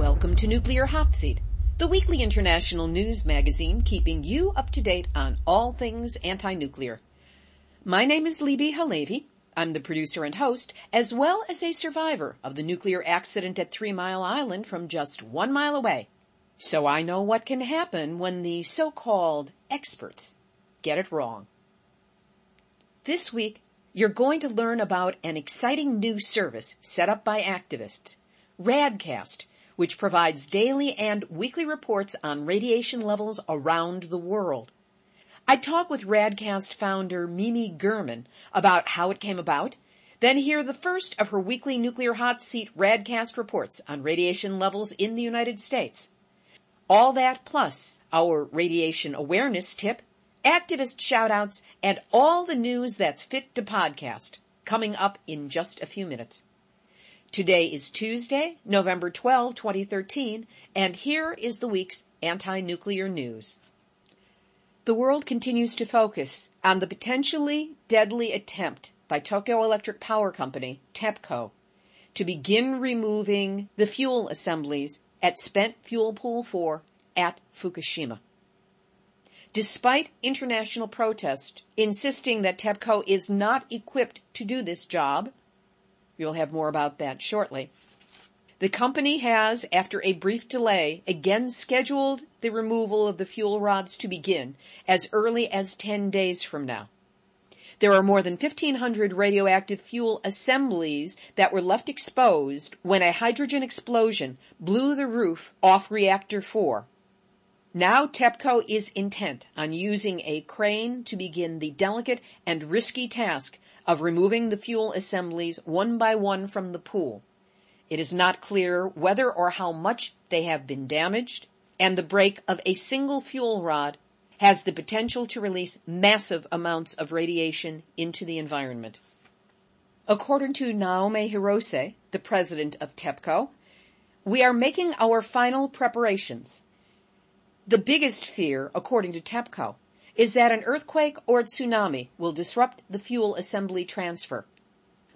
Welcome to Nuclear Hot Seat, the weekly international news magazine keeping you up to date on all things anti-nuclear. My name is Libby HaLevy. I'm the producer and host, as well as a survivor of the nuclear accident at Three Mile Island from just one mile away. So I know what can happen when the so-called experts get it wrong. This week, you're going to learn about an exciting new service set up by activists, Radcast, which provides daily and weekly reports on radiation levels around the world. I talk with Radcast founder Mimi German about how it came about, then hear the first of her weekly nuclear hot seat Radcast reports on radiation levels in the United States. All that plus our radiation awareness tip, activist shoutouts, and all the news that's fit to podcast coming up in just a few minutes. Today is Tuesday, November 12, 2013, and here is the week's anti-nuclear news. The world continues to focus on the potentially deadly attempt by Tokyo Electric Power Company, TEPCO, to begin removing the fuel assemblies at Spent Fuel Pool 4 at Fukushima. Despite international protest insisting that TEPCO is not equipped to do this job, You'll have more about that shortly. The company has, after a brief delay, again scheduled the removal of the fuel rods to begin as early as 10 days from now. There are more than 1500 radioactive fuel assemblies that were left exposed when a hydrogen explosion blew the roof off reactor 4. Now TEPCO is intent on using a crane to begin the delicate and risky task of removing the fuel assemblies one by one from the pool. It is not clear whether or how much they have been damaged, and the break of a single fuel rod has the potential to release massive amounts of radiation into the environment. According to Naomi Hirose, the president of TEPCO, we are making our final preparations. The biggest fear, according to TEPCO, is that an earthquake or a tsunami will disrupt the fuel assembly transfer.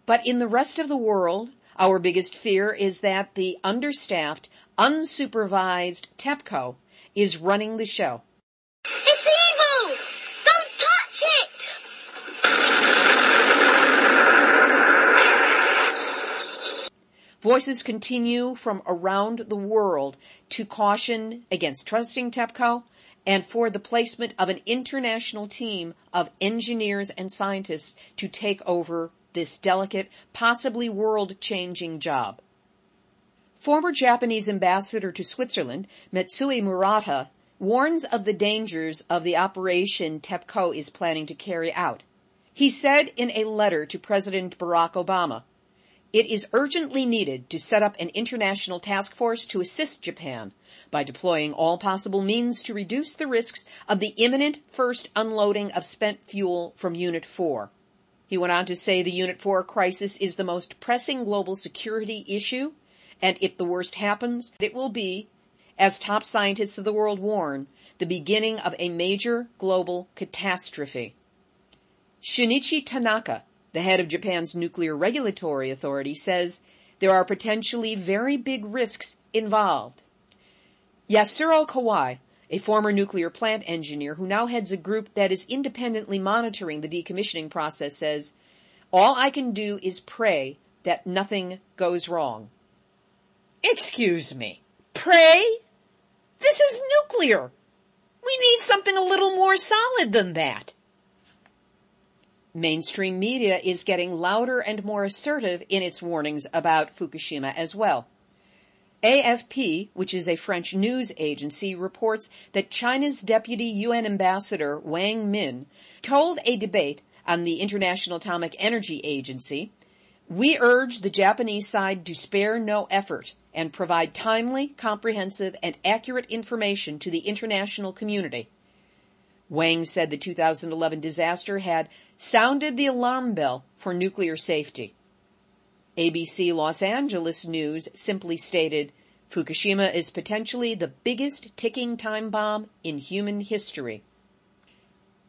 But in the rest of the world, our biggest fear is that the understaffed, unsupervised TEPCO is running the show. It's evil! Don't touch it! Voices continue from around the world to caution against trusting TEPCO and for the placement of an international team of engineers and scientists to take over this delicate, possibly world-changing job. Former Japanese ambassador to Switzerland, Mitsuhei Murata, warns of the dangers of the operation TEPCO is planning to carry out. He said in a letter to President Barack Obama, it is urgently needed to set up an international task force to assist Japan by deploying all possible means to reduce the risks of the imminent first unloading of spent fuel from Unit 4. He went on to say the Unit 4 crisis is the most pressing global security issue, and if the worst happens, it will be, as top scientists of the world warn, the beginning of a major global catastrophe. Shunichi Tanaka, the head of Japan's nuclear regulatory authority, says there are potentially very big risks involved. Yasuro Kawai, a former nuclear plant engineer who now heads a group that is independently monitoring the decommissioning process says, all I can do is pray that nothing goes wrong. Excuse me. Pray? This is nuclear. We need something a little more solid than that. Mainstream media is getting louder and more assertive in its warnings about Fukushima as well. AFP, which is a French news agency, reports that China's deputy UN ambassador Wang Min told a debate on the International Atomic Energy Agency, We urge the Japanese side to spare no effort and provide timely, comprehensive, and accurate information to the international community. Wang said the 2011 disaster had sounded the alarm bell for nuclear safety. ABC Los Angeles News simply stated, Fukushima is potentially the biggest ticking time bomb in human history.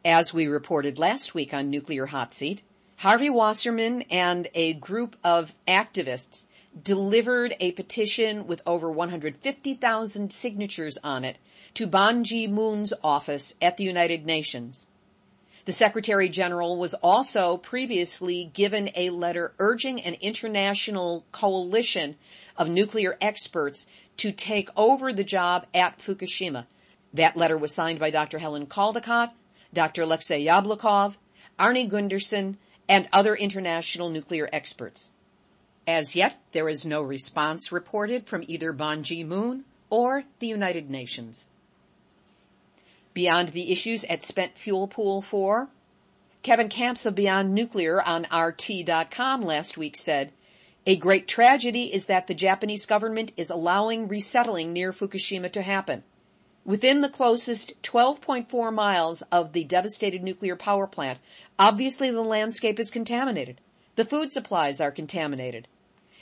As we reported last week on Nuclear Hot Seat, Harvey Wasserman and a group of activists delivered a petition with over 150,000 signatures on it to Ban Ki-moon's office at the United Nations. The Secretary General was also previously given a letter urging an international coalition of nuclear experts to take over the job at Fukushima. That letter was signed by Dr. Helen Caldicott, Dr. Alexei Yablokov, Arnie Gundersen, and other international nuclear experts. As yet, there is no response reported from either Ban Ki-moon or the United Nations. Beyond the issues at Spent Fuel Pool 4, Kevin Kamps of Beyond Nuclear on RT.com last week said, a great tragedy is that the Japanese government is allowing resettling near Fukushima to happen. Within the closest 12.4 miles of the devastated nuclear power plant, obviously the landscape is contaminated. The food supplies are contaminated.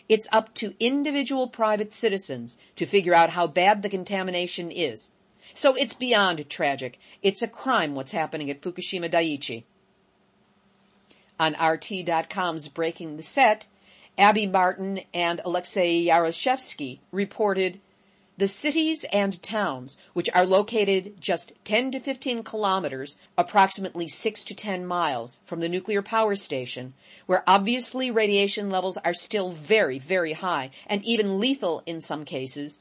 It's up to individual private citizens to figure out how bad the contamination is. So it's beyond tragic. It's a crime what's happening at Fukushima Daiichi. On RT.com's Breaking the Set, Abby Martin and Alexei Yaroshevsky reported the cities and towns, which are located just 10 to 15 kilometers, approximately 6 to 10 miles from the nuclear power station, where obviously radiation levels are still very, very high and even lethal in some cases,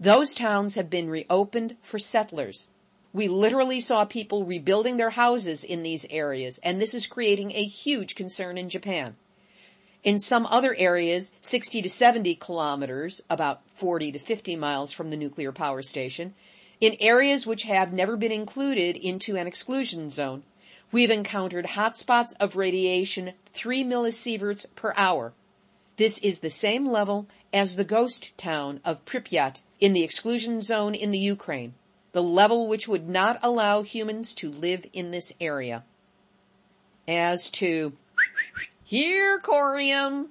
those towns have been reopened for settlers. We literally saw people rebuilding their houses in these areas, and this is creating a huge concern in Japan. In some other areas, 60 to 70 kilometers, about 40 to 50 miles from the nuclear power station, in areas which have never been included into an exclusion zone, we've encountered hotspots of radiation 3 millisieverts per hour. This is the same level as the ghost town of Pripyat in the exclusion zone in the Ukraine, the level which would not allow humans to live in this area. As to here, corium,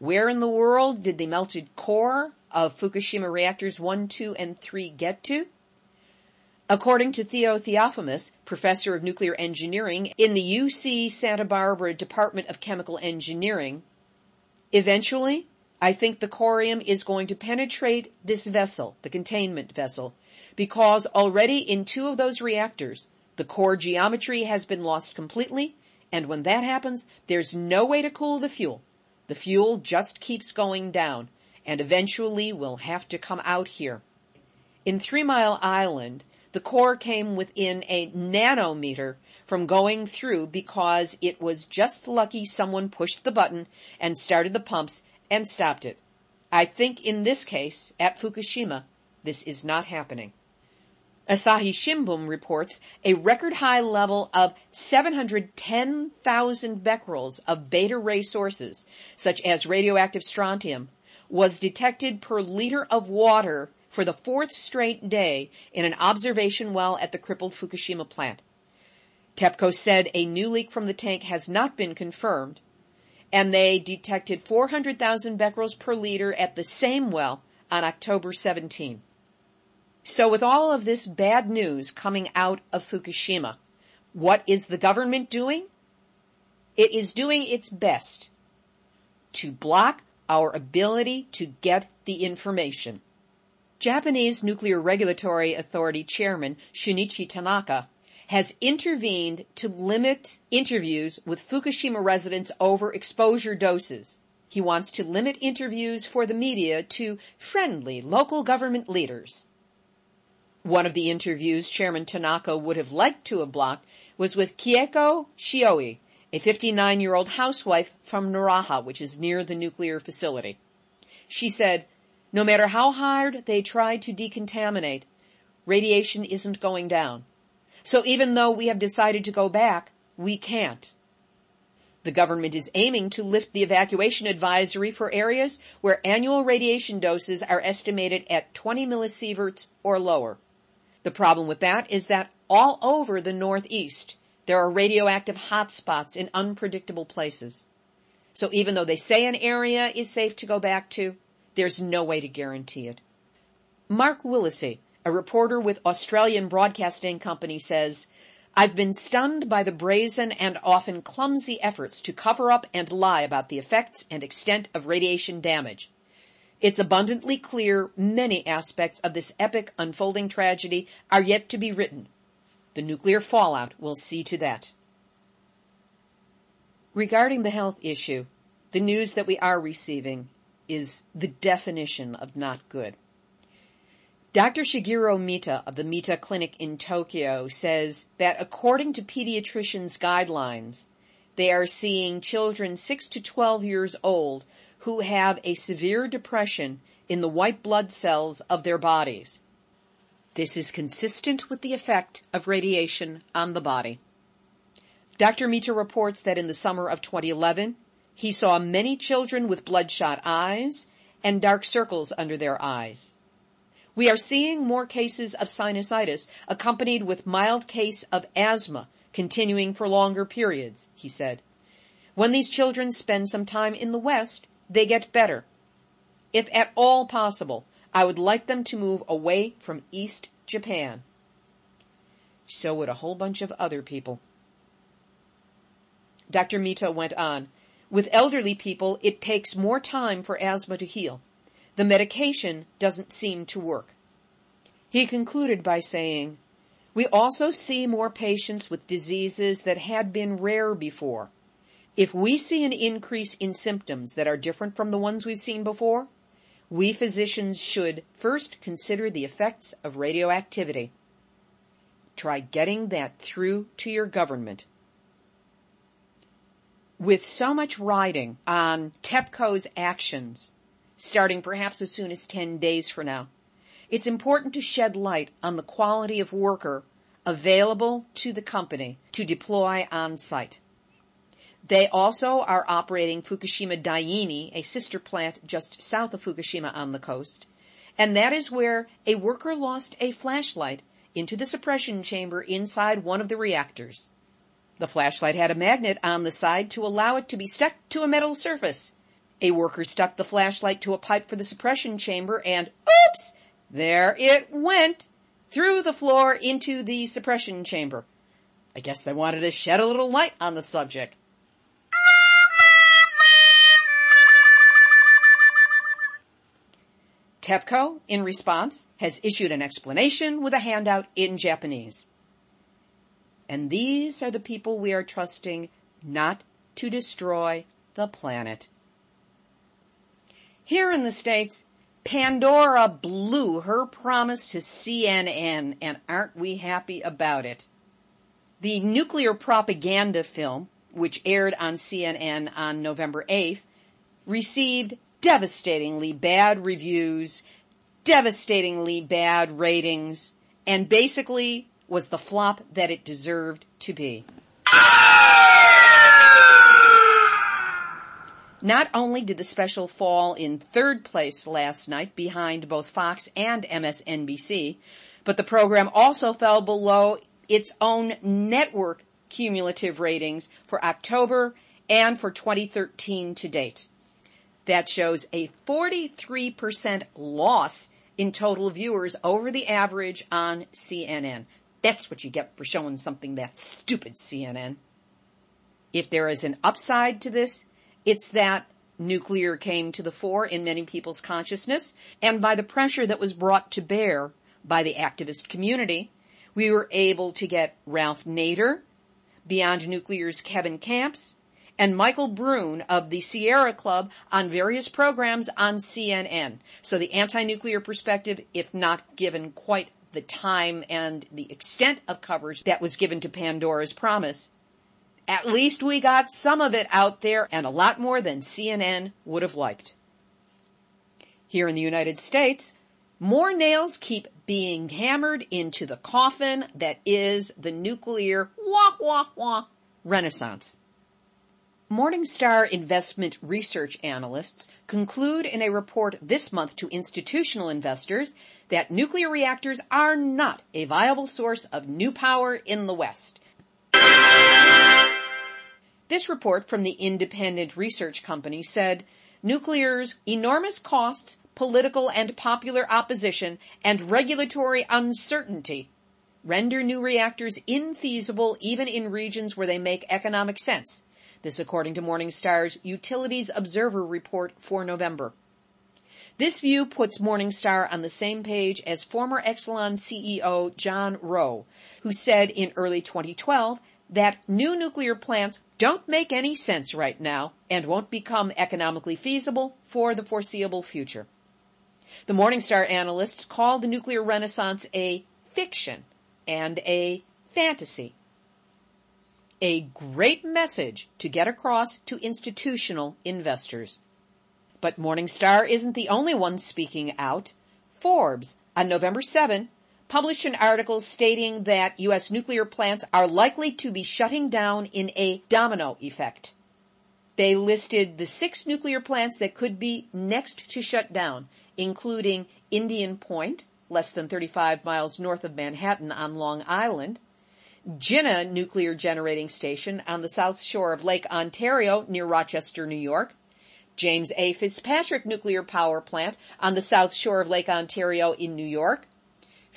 where in the world did the melted core of Fukushima reactors 1, 2, and 3 get to? According to Theo Theofanous, professor of nuclear engineering in the UC Santa Barbara Department of Chemical Engineering, eventually I think the corium is going to penetrate this vessel, the containment vessel, because already in two of those reactors, the core geometry has been lost completely, and when that happens, there's no way to cool the fuel. The fuel just keeps going down, and eventually will have to come out here. In Three Mile Island, the core came within a nanometer from going through because it was just lucky someone pushed the button and started the pumps and stopped it. I think in this case, at Fukushima, this is not happening. Asahi Shimbun reports a record high level of 710,000 becquerels of beta ray sources, such as radioactive strontium, was detected per liter of water for the fourth straight day in an observation well at the crippled Fukushima plant. TEPCO said a new leak from the tank has not been confirmed, and they detected 400,000 becquerels per liter at the same well on October 17. So with all of this bad news coming out of Fukushima, what is the government doing? It is doing its best to block our ability to get the information. Japanese Nuclear Regulatory Authority Chairman Shunichi Tanaka has intervened to limit interviews with Fukushima residents over exposure doses. He wants to limit interviews for the media to friendly local government leaders. One of the interviews Chairman Tanaka would have liked to have blocked was with Kieko Shioi, a 59 year old housewife from Naraha, which is near the nuclear facility. She said, no matter how hard they try to decontaminate, radiation isn't going down. So even though we have decided to go back, we can't. The government is aiming to lift the evacuation advisory for areas where annual radiation doses are estimated at 20 millisieverts or lower. The problem with that is that all over the Northeast, there are radioactive hotspots in unpredictable places. So even though they say an area is safe to go back to, there's no way to guarantee it. Mark Willesee, a reporter with Australian Broadcasting Company says, I've been stunned by the brazen and often clumsy efforts to cover up and lie about the effects and extent of radiation damage. It's abundantly clear many aspects of this epic unfolding tragedy are yet to be written. The nuclear fallout will see to that. Regarding the health issue, the news that we are receiving is the definition of not good. Dr. Shigeru Mita of the Mita Clinic in Tokyo says that according to pediatricians' guidelines, they are seeing children 6 to 12 years old who have a severe depression in the white blood cells of their bodies. This is consistent with the effect of radiation on the body. Dr. Mita reports that in the summer of 2011, he saw many children with bloodshot eyes and dark circles under their eyes. We are seeing more cases of sinusitis accompanied with mild case of asthma continuing for longer periods, he said. When these children spend some time in the West, they get better. If at all possible, I would like them to move away from East Japan. So would a whole bunch of other people. Dr. Mita went on, with elderly people, it takes more time for asthma to heal the medication doesn't seem to work. He concluded by saying, we also see more patients with diseases that had been rare before. If we see an increase in symptoms that are different from the ones we've seen before, we physicians should first consider the effects of radioactivity. Try getting that through to your government. With so much riding on TEPCO's actions, starting perhaps as soon as 10 days from now. It's important to shed light on the quality of worker available to the company to deploy on site. They also are operating Fukushima Daini, a sister plant just south of Fukushima on the coast, and that is where a worker lost a flashlight into the suppression chamber inside one of the reactors. The flashlight had a magnet on the side to allow it to be stuck to a metal surface. A worker stuck the flashlight to a pipe for the suppression chamber and oops, there it went through the floor into the suppression chamber. I guess they wanted to shed a little light on the subject. TEPCO, in response, has issued an explanation with a handout in Japanese. And these are the people we are trusting not to destroy the planet. Here in the States, Pandora blew her promise to CNN, and aren't we happy about it? The nuclear propaganda film, which aired on CNN on November 8th, received devastatingly bad reviews, devastatingly bad ratings, and basically was the flop that it deserved to be. Not only did the special fall in third place last night behind both Fox and MSNBC, but the program also fell below its own network cumulative ratings for October and for 2013 to date. That shows a 43% loss in total viewers over the average on CNN. That's what you get for showing something that stupid, CNN. If there is an upside to this, it's that nuclear came to the fore in many people's consciousness and by the pressure that was brought to bear by the activist community, we were able to get Ralph Nader, Beyond Nuclear's Kevin Kamps, and Michael Brune of the Sierra Club on various programs on CNN. So the anti-nuclear perspective, if not given quite the time and the extent of coverage that was given to Pandora's Promise, at least we got some of it out there and a lot more than CNN would have liked. Here in the United States, more nails keep being hammered into the coffin that is the nuclear wah wah wah renaissance. Morningstar investment research analysts conclude in a report this month to institutional investors that nuclear reactors are not a viable source of new power in the West. This report from the independent research company said nuclear's enormous costs, political and popular opposition, and regulatory uncertainty render new reactors infeasible even in regions where they make economic sense. This according to Morningstar's Utilities Observer report for November. This view puts Morningstar on the same page as former Exelon CEO John Rowe, who said in early 2012 that new nuclear plants don't make any sense right now and won't become economically feasible for the foreseeable future. The Morningstar analysts call the nuclear renaissance a fiction and a fantasy. A great message to get across to institutional investors. But Morningstar isn't the only one speaking out. Forbes, on November 7, published an article stating that U.S. nuclear plants are likely to be shutting down in a domino effect. They listed the six nuclear plants that could be next to shut down, including Indian Point, less than 35 miles north of Manhattan on Long Island, Ginna Nuclear Generating Station on the south shore of Lake Ontario near Rochester, New York, James A. Fitzpatrick Nuclear Power Plant on the south shore of Lake Ontario in New York,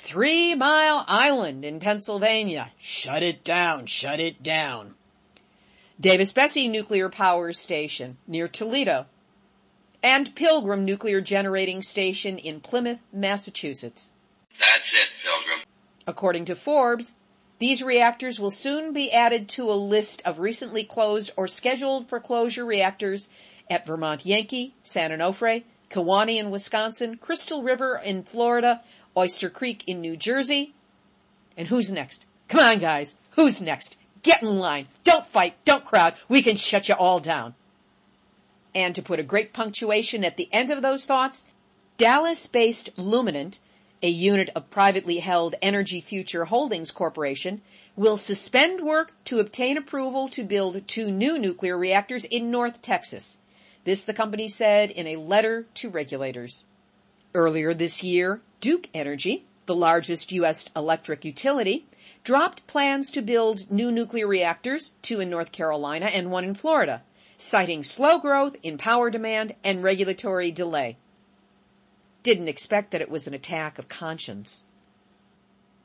Three Mile Island in Pennsylvania. Shut it down, shut it down. Davis Besse Nuclear Power Station near Toledo. And Pilgrim Nuclear Generating Station in Plymouth, Massachusetts. That's it, Pilgrim. According to Forbes, these reactors will soon be added to a list of recently closed or scheduled for closure reactors at Vermont Yankee, San Onofre, Kewaunee in Wisconsin, Crystal River in Florida, Oyster Creek in New Jersey. And who's next? Come on guys, who's next? Get in line. Don't fight. Don't crowd. We can shut you all down. And to put a great punctuation at the end of those thoughts, Dallas-based Luminant, a unit of privately held Energy Future Holdings Corporation, will suspend work to obtain approval to build two new nuclear reactors in North Texas. This the company said in a letter to regulators. Earlier this year, Duke Energy, the largest U.S. electric utility, dropped plans to build new nuclear reactors, two in North Carolina and one in Florida, citing slow growth in power demand and regulatory delay. Didn't expect that it was an attack of conscience.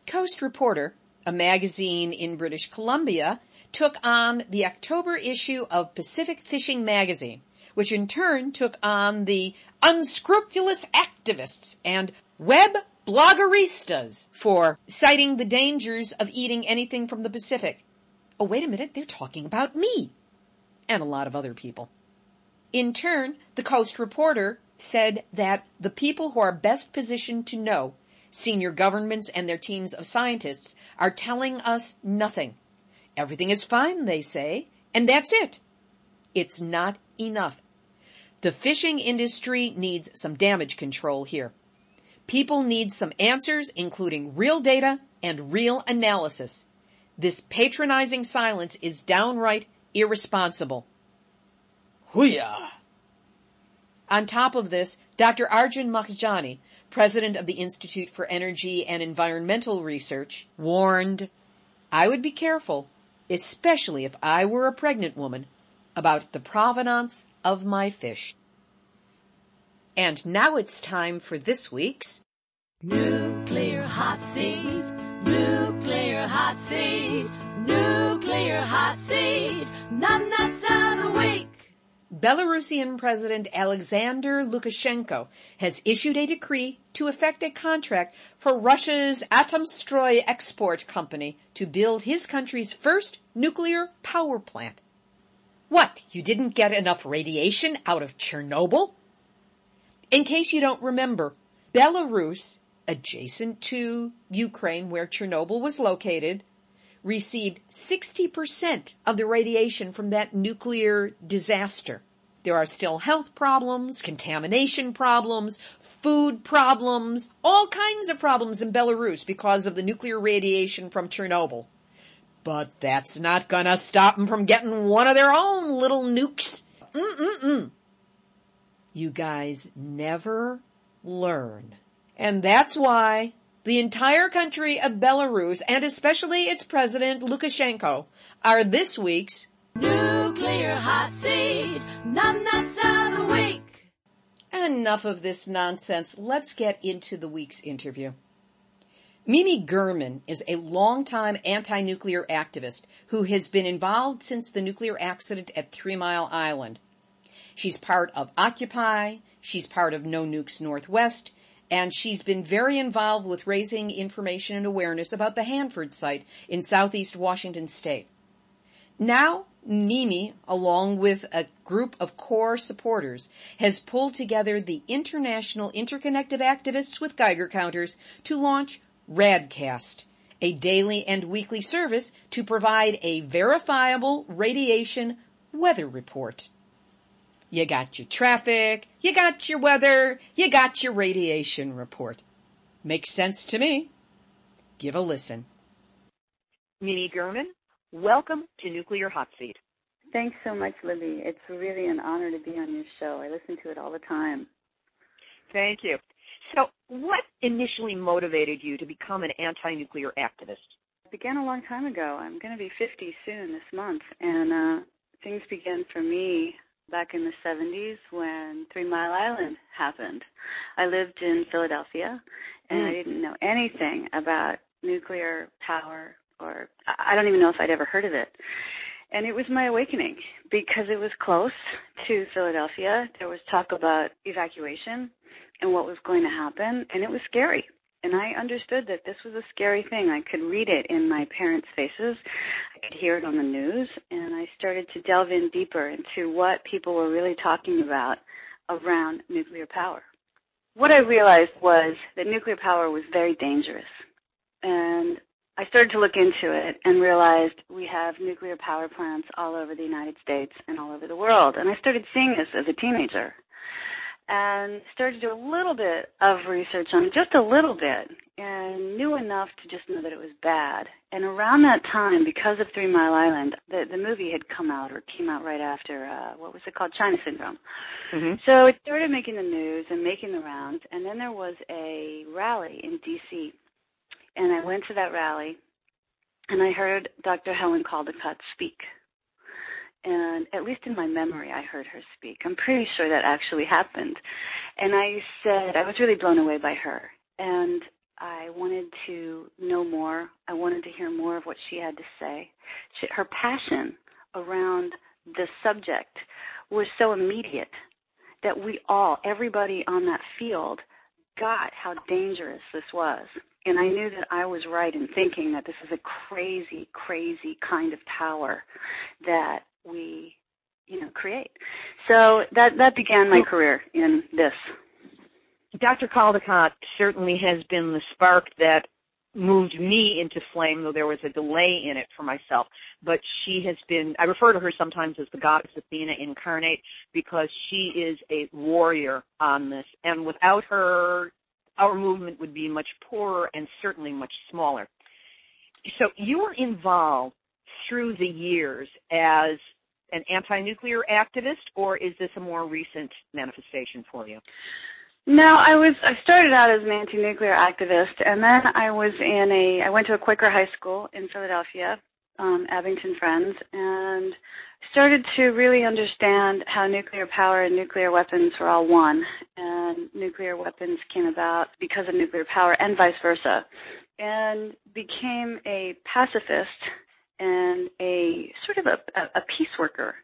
Coast Reporter, a magazine in British Columbia, took on the October issue of Pacific Fishing Magazine, which in turn took on the unscrupulous activists and web bloggeristas for citing the dangers of eating anything from the Pacific. Oh, wait a minute, they're talking about me. And a lot of other people. In turn, the Coast reporter said that the people who are best positioned to know, senior governments and their teams of scientists, are telling us nothing. Everything is fine, they say, and that's it. It's not enough. The fishing industry needs some damage control here. People need some answers, including real data and real analysis. This patronizing silence is downright irresponsible. Hooyah! On top of this, Dr. Arjun Makhijani, president of the Institute for Energy and Environmental Research, warned, I would be careful, especially if I were a pregnant woman, about the provenance of my fish. And now it's time for this week's Nuclear Hot Seat, Nuclear Hot Seat, Nuclear Hot Seat, Numbnuts of the Week. Belarusian President Alexander Lukashenko has issued a decree to effect a contract for Russia's Atomstroy export company to build his country's first nuclear power plant. What, you didn't get enough radiation out of Chernobyl? In case you don't remember, Belarus, adjacent to Ukraine where Chernobyl was located, received 60% of the radiation from that nuclear disaster. There are still health problems, contamination problems, food problems, all kinds of problems in Belarus because of the nuclear radiation from Chernobyl. But that's not gonna stop them from getting one of their own little nukes. Mm-mm-mm. You guys never learn. And that's why the entire country of Belarus, and especially its president, Lukashenko, are this week's Nuclear hot seat, numbnuts of the week. Enough of this nonsense. Let's get into the week's interview. Mimi German is a longtime anti-nuclear activist who has been involved since the nuclear accident at Three Mile Island. She's part of Occupy, she's part of No Nukes Northwest, and she's been very involved with raising information and awareness about the Hanford site in southeast Washington state. Now, Mimi, along with a group of core supporters, has pulled together the International Interconnected Activists with Geiger Counters to launch RADCAST, a daily and weekly service to provide a verifiable radiation weather report. You got your traffic, you got your weather, you got your radiation report. Makes sense to me. Give a listen. Mimi German, welcome to Nuclear Hot Seat. Thanks so much, Libby. It's really an honor to be on your show. I listen to it all the time. Thank you. So, what initially motivated you to become an anti nuclear activist? It began a long time ago. I'm going to be 50 soon this month, and uh, things began for me back in the 70s when Three Mile Island happened. I lived in Philadelphia, and Mm. I didn't know anything about nuclear power, or I I don't even know if I'd ever heard of it. And it was my awakening because it was close to Philadelphia. There was talk about evacuation and what was going to happen, and it was scary. And I understood that this was a scary thing. I could read it in my parents' faces, I could hear it on the news, and I started to delve in deeper into what people were really talking about around nuclear power. What I realized was that nuclear power was very dangerous. And I started to look into it and realized we have nuclear power plants all over the United States and all over the world. And I started seeing this as a teenager and started to do a little bit of research on it, just a little bit, and knew enough to just know that it was bad. And around that time, because of Three Mile Island, the the movie had come out or came out right after uh what was it called, China Syndrome. Mm-hmm. So it started making the news and making the rounds, and then there was a rally in D.C. And I went to that rally, and I heard Dr. Helen Caldicott speak. And at least in my memory, I heard her speak. I'm pretty sure that actually happened. And I said, I was really blown away by her. And I wanted to know more. I wanted to hear more of what she had to say. She, her passion around the subject was so immediate that we all, everybody on that field, got how dangerous this was. And I knew that I was right in thinking that this is a crazy, crazy kind of power that we, you know, create. So that that began my career in this. Dr. Caldicott certainly has been the spark that moved me into flame, though there was a delay in it for myself. But she has been, I refer to her sometimes as the goddess Athena incarnate because she is a warrior on this. And without her, our movement would be much poorer and certainly much smaller. So you were involved through the years as an anti-nuclear activist, or is this a more recent manifestation for you? No, I was I started out as an anti-nuclear activist, and then I was in a I went to a Quaker high school in Philadelphia, um, Abington Friends, and started to really understand how nuclear power and nuclear weapons were all one, and nuclear weapons came about because of nuclear power, and vice versa, and became a pacifist and a sort of a, a, a peace worker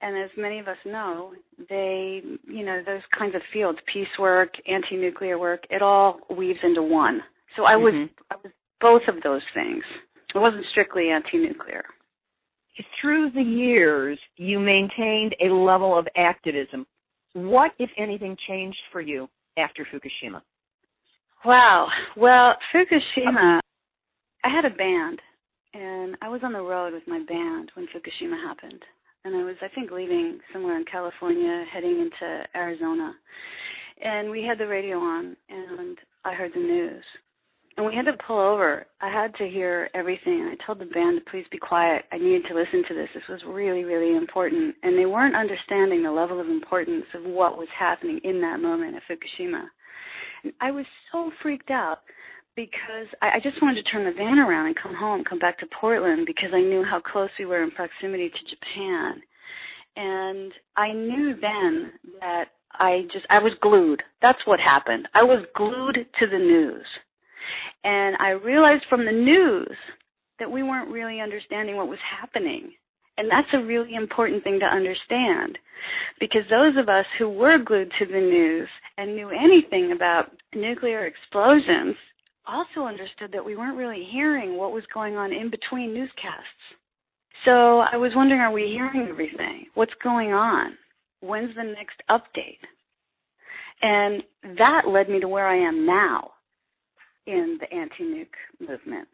and as many of us know, they, you know, those kinds of fields, peace work, anti-nuclear work, it all weaves into one. So I was, Mhm. I was both of those things. It wasn't strictly anti-nuclear. Through the years, you maintained a level of activism. What, if anything, changed for you after Fukushima? Wow. Well, Fukushima, I had a band, and I was on the road with my band when Fukushima happened. And I was, I think, leaving somewhere in California, heading into Arizona. And we had the radio on, and I heard the news. and we had to pull over. I had to hear everything, I told the band to please be quiet. I needed to listen to this. This was really, really important, and they weren't understanding the level of importance of what was happening in that moment at Fukushima. And I was so freaked out because I, I just wanted to turn the van around and come home, come back to Portland, because I knew how close we were in proximity to Japan. And I knew then that I just I was glued. That's what happened. I was glued to the news. And I realized from the news that we weren't really understanding what was happening. And that's a really important thing to understand because those of us who were glued to the news and knew anything about nuclear explosions also understood that we weren't really hearing what was going on in between newscasts. So I was wondering, are we hearing everything? What's going on? When's the next update? And that led me to where I am now in the anti-nuke movement.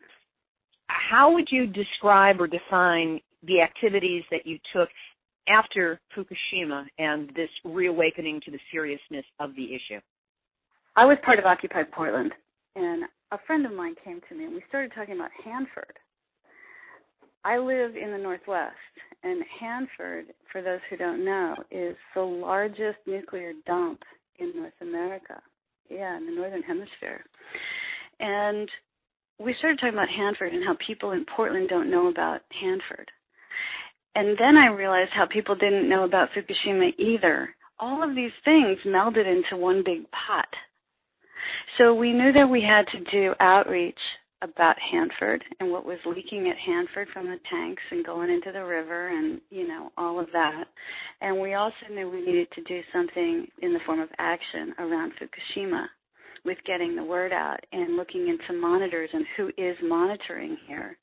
How would you describe or define the activities that you took after Fukushima and this reawakening to the seriousness of the issue? I was part of Occupy Portland, and a friend of mine came to me, and we started talking about Hanford. I live in the Northwest, and Hanford, for those who don't know, is the largest nuclear dump in North America. Yeah, in the Northern Hemisphere. And we started talking about Hanford and how people in Portland don't know about Hanford. And then I realized how people didn't know about Fukushima either. All of these things melded into one big pot. So we knew that we had to do outreach about Hanford and what was leaking at Hanford from the tanks and going into the river and, you know, all of that. And we also knew we needed to do something in the form of action around Fukushima with getting the word out and looking into monitors and who is monitoring here.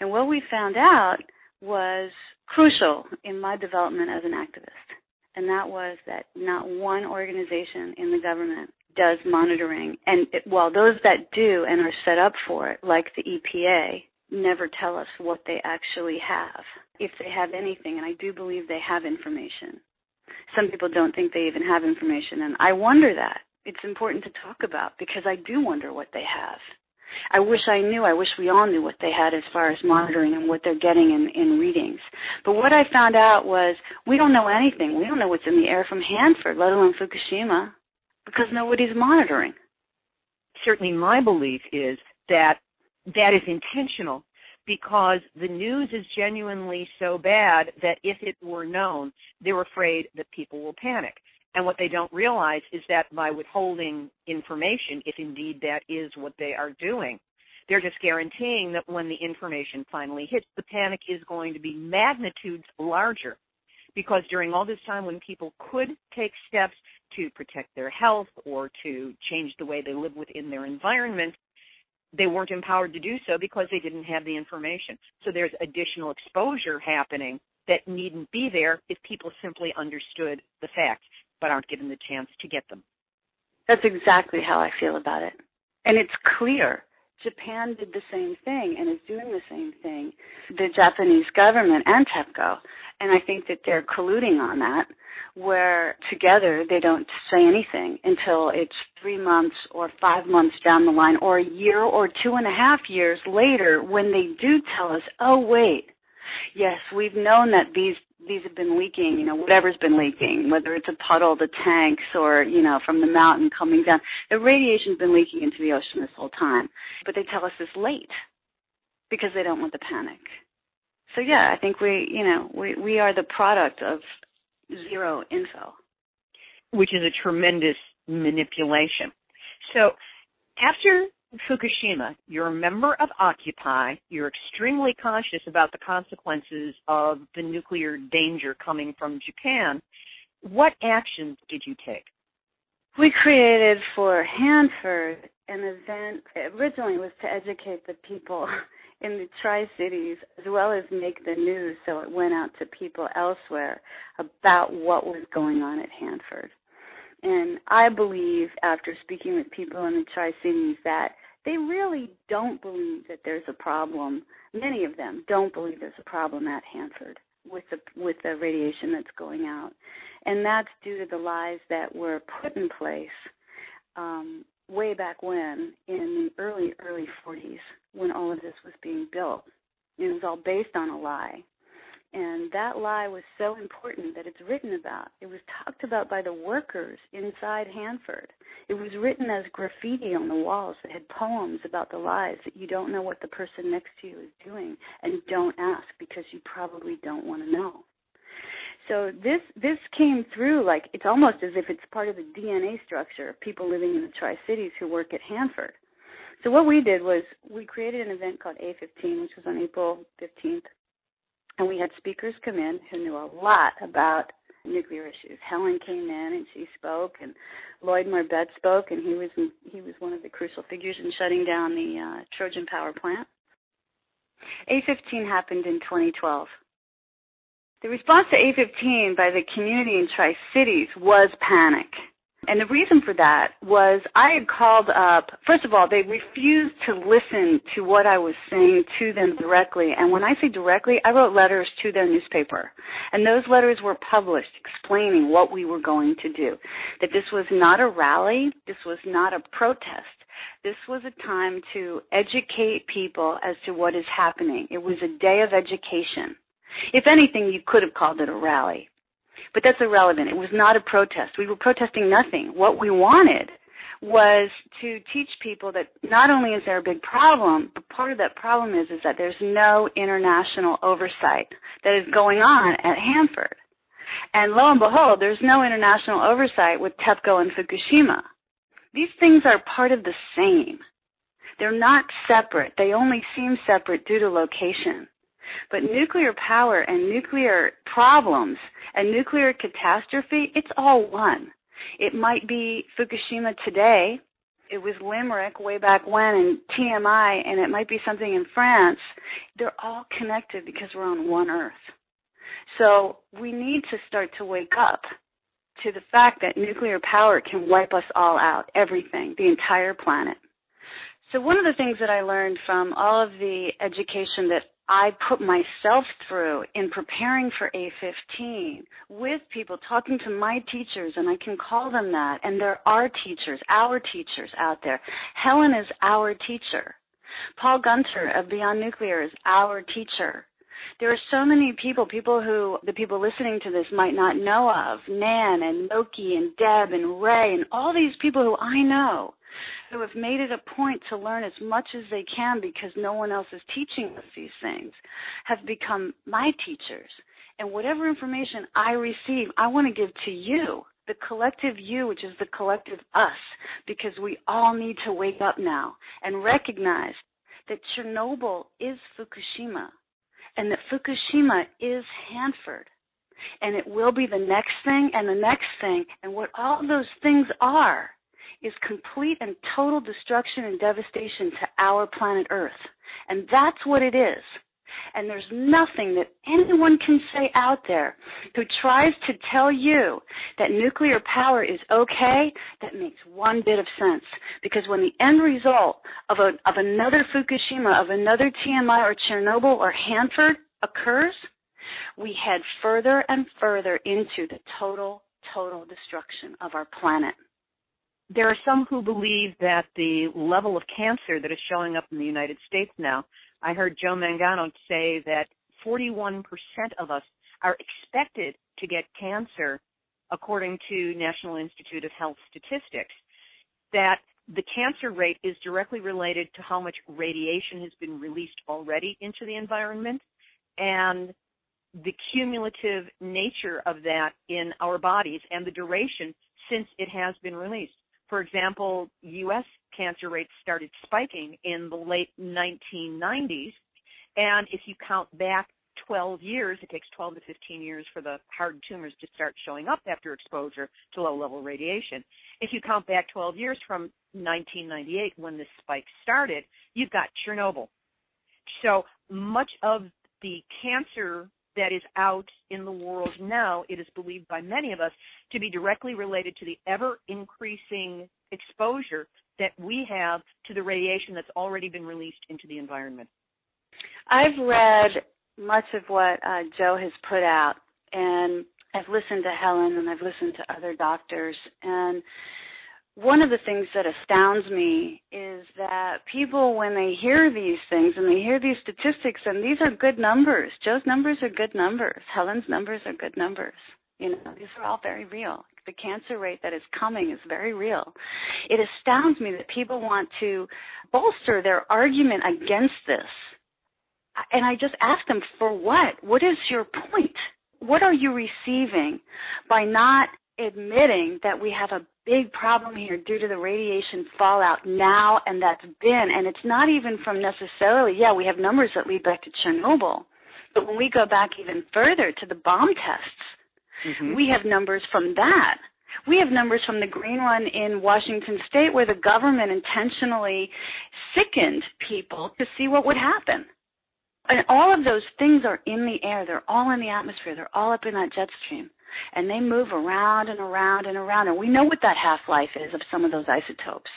And what we found out was crucial in my development as an activist. And that was that not one organization in the government does monitoring. And it, while those that do and are set up for it, like the EPA, never tell us what they actually have, if they have anything. And I do believe they have information. Some people don't think they even have information, and I wonder that. It's important to talk about because I do wonder what they have. I wish I knew. I wish we all knew what they had as far as monitoring and what they're getting in, in readings. But what I found out was we don't know anything. We don't know what's in the air from Hanford, let alone Fukushima because nobody's monitoring. Certainly, my belief is that that is intentional because the news is genuinely so bad that if it were known, they're afraid that people will panic. And what they don't realize is that by withholding information, if indeed that is what they are doing, they're just guaranteeing that when the information finally hits, the panic is going to be magnitudes larger. Because during all this time when people could take steps to protect their health or to change the way they live within their environment, they weren't empowered to do so because they didn't have the information. So there's additional exposure happening that needn't be there if people simply understood the facts but aren't given the chance to get them. That's exactly how I feel about it. And it's clear. Japan did the same thing and is doing the same thing. The Japanese government and TEPCO. And I think that they're colluding on that where together they don't say anything until it's three months or five months down the line or a year or two and a half years later when they do tell us, oh wait, yes, we've known that these these have been leaking, you know, whatever's been leaking, whether it's a puddle, the tanks, or, you know, from the mountain coming down. The radiation's been leaking into the ocean this whole time. But they tell us it's late because they don't want the panic. So yeah, I think we, you know, we, we are the product of zero info. Which is a tremendous manipulation. So after Fukushima, you're a member of Occupy. You're extremely conscious about the consequences of the nuclear danger coming from Japan. What actions did you take? We created for Hanford an event. Originally, was to educate the people in the Tri Cities as well as make the news so it went out to people elsewhere about what was going on at Hanford. And I believe, after speaking with people in the Tri Cities, that they really don't believe that there's a problem. Many of them don't believe there's a problem at Hanford with the with the radiation that's going out, and that's due to the lies that were put in place um, way back when in the early, early 40s when all of this was being built. It was all based on a lie. And that lie was so important that it's written about. It was talked about by the workers inside Hanford. It was written as graffiti on the walls that had poems about the lies that you don't know what the person next to you is doing and don't ask because you probably don't want to know. So this this came through like it's almost as if it's part of the DNA structure of people living in the Tri Cities who work at Hanford. So what we did was we created an event called A15, which was on April 15th, and we had speakers come in who knew a lot about nuclear issues. Helen came in and she spoke, and Lloyd Marbet spoke, and he was he was one of the crucial figures in shutting down the uh, Trojan power plant. A15 happened in 2012. The response to A15 by the community in Tri Cities was panic. And the reason for that was I had called up, first of all, they refused to listen to what I was saying to them directly. And when I say directly, I wrote letters to their newspaper. And those letters were published explaining what we were going to do. That this was not a rally, this was not a protest. This was a time to educate people as to what is happening. It was a day of education. If anything, you could have called it a rally. But that's irrelevant. It was not a protest. We were protesting nothing. What we wanted was to teach people that not only is there a big problem, but part of that problem is is that there's no international oversight that is going on at Hanford. And lo and behold, there's no international oversight with TEPCO and Fukushima. These things are part of the same. They're not separate. They only seem separate due to location. But nuclear power and nuclear problems and nuclear catastrophe, it's all one. It might be Fukushima today. It was Limerick way back when and TMI, and it might be something in France. They're all connected because we're on one Earth. So we need to start to wake up to the fact that nuclear power can wipe us all out, everything, the entire planet. So one of the things that I learned from all of the education that I put myself through in preparing for A15 with people, talking to my teachers, and I can call them that. And there are teachers, our teachers out there. Helen is our teacher. Paul Gunter of Beyond Nuclear is our teacher. There are so many people, people who the people listening to this might not know of, Nan and Loki and Deb and Ray and all these people who I know who have made it a point to learn as much as they can because no one else is teaching us these things, have become my teachers. And whatever information I receive, I want to give to you, the collective you, which is the collective us, because we all need to wake up now and recognize that Chernobyl is Fukushima and that Fukushima is Hanford and it will be the next thing and the next thing and what all those things are is complete and total destruction and devastation to our planet Earth. And that's what it is. And there's nothing that anyone can say out there who tries to tell you that nuclear power is okay that makes one bit of sense. Because when the end result of, a, of another Fukushima, of another TMI or Chernobyl or Hanford occurs, we head further and further into the total, total destruction of our planet there are some who believe that the level of cancer that is showing up in the United States now, I heard Joe Mangano say that 41% of us are expected to get cancer according to National Institute of Health statistics, that the cancer rate is directly related to how much radiation has been released already into the environment and the cumulative nature of that in our bodies and the duration since it has been released for example, U.S. cancer rates started spiking in the late 1990s. And if you count back 12 years, it takes 12 to 15 years for the hard tumors to start showing up after exposure to low level radiation. If you count back 12 years from 1998 when this spike started, you've got Chernobyl. So much of the cancer that is out in the world now, it is believed by many of us to be directly related to the ever increasing exposure that we have to the radiation that's already been released into the environment. I've read much of what uh, Joe has put out, and I've listened to Helen and I've listened to other doctors, and one of the things that astounds me is that people, when they hear these things and they hear these statistics, and these are good numbers, Joe's numbers are good numbers, Helen's numbers are good numbers. You know, these are all very real. The cancer rate that is coming is very real. It astounds me that people want to bolster their argument against this. And I just ask them, for what? What is your point? What are you receiving by not admitting that we have a big problem here due to the radiation fallout now and that's been and it's not even from necessarily yeah we have numbers that lead back to chernobyl but when we go back even further to the bomb tests mm-hmm. we have numbers from that. We have numbers from the Green Run in washington state where the government intentionally sickened people to see what would happen. And all of those things are in the air. They're all in the atmosphere. They're all up in that jet stream and they move around and around and around. And we know what that half life is of some of those isotopes.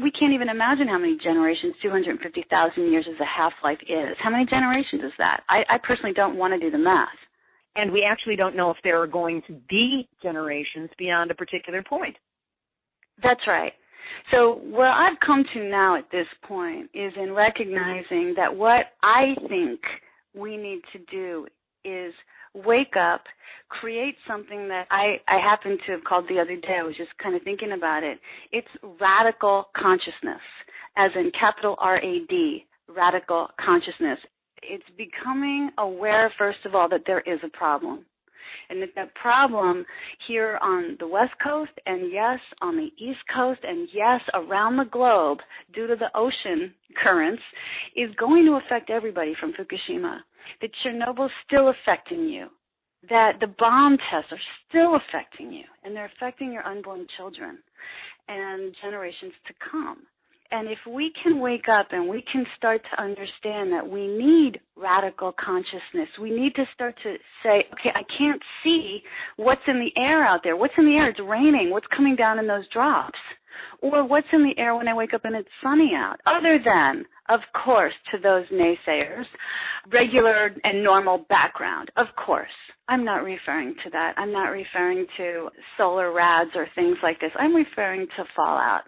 We can't even imagine how many generations 250,000 years as a half life is. How many generations is that? I, I personally don't want to do the math. And we actually don't know if there are going to be generations beyond a particular point. That's right. So where I've come to now at this point is in recognizing that what I think we need to do is wake up, create something that I, I happen to have called the other day. I was just kind of thinking about it. It's radical consciousness, as in capital R A D, radical consciousness. It's becoming aware, first of all, that there is a problem. And that problem here on the West Coast, and yes, on the East Coast, and yes, around the globe, due to the ocean currents, is going to affect everybody from Fukushima that Chernobyl's still affecting you, that the bomb tests are still affecting you, and they're affecting your unborn children and generations to come. And if we can wake up and we can start to understand that we need radical consciousness, we need to start to say, okay, I can't see what's in the air out there. What's in the air? It's raining. What's coming down in those drops? Or what's in the air when I wake up and it's sunny out? Other than of course, to those naysayers, regular and normal background, of course. I'm not referring to that. I'm not referring to solar rads or things like this. I'm referring to fallout.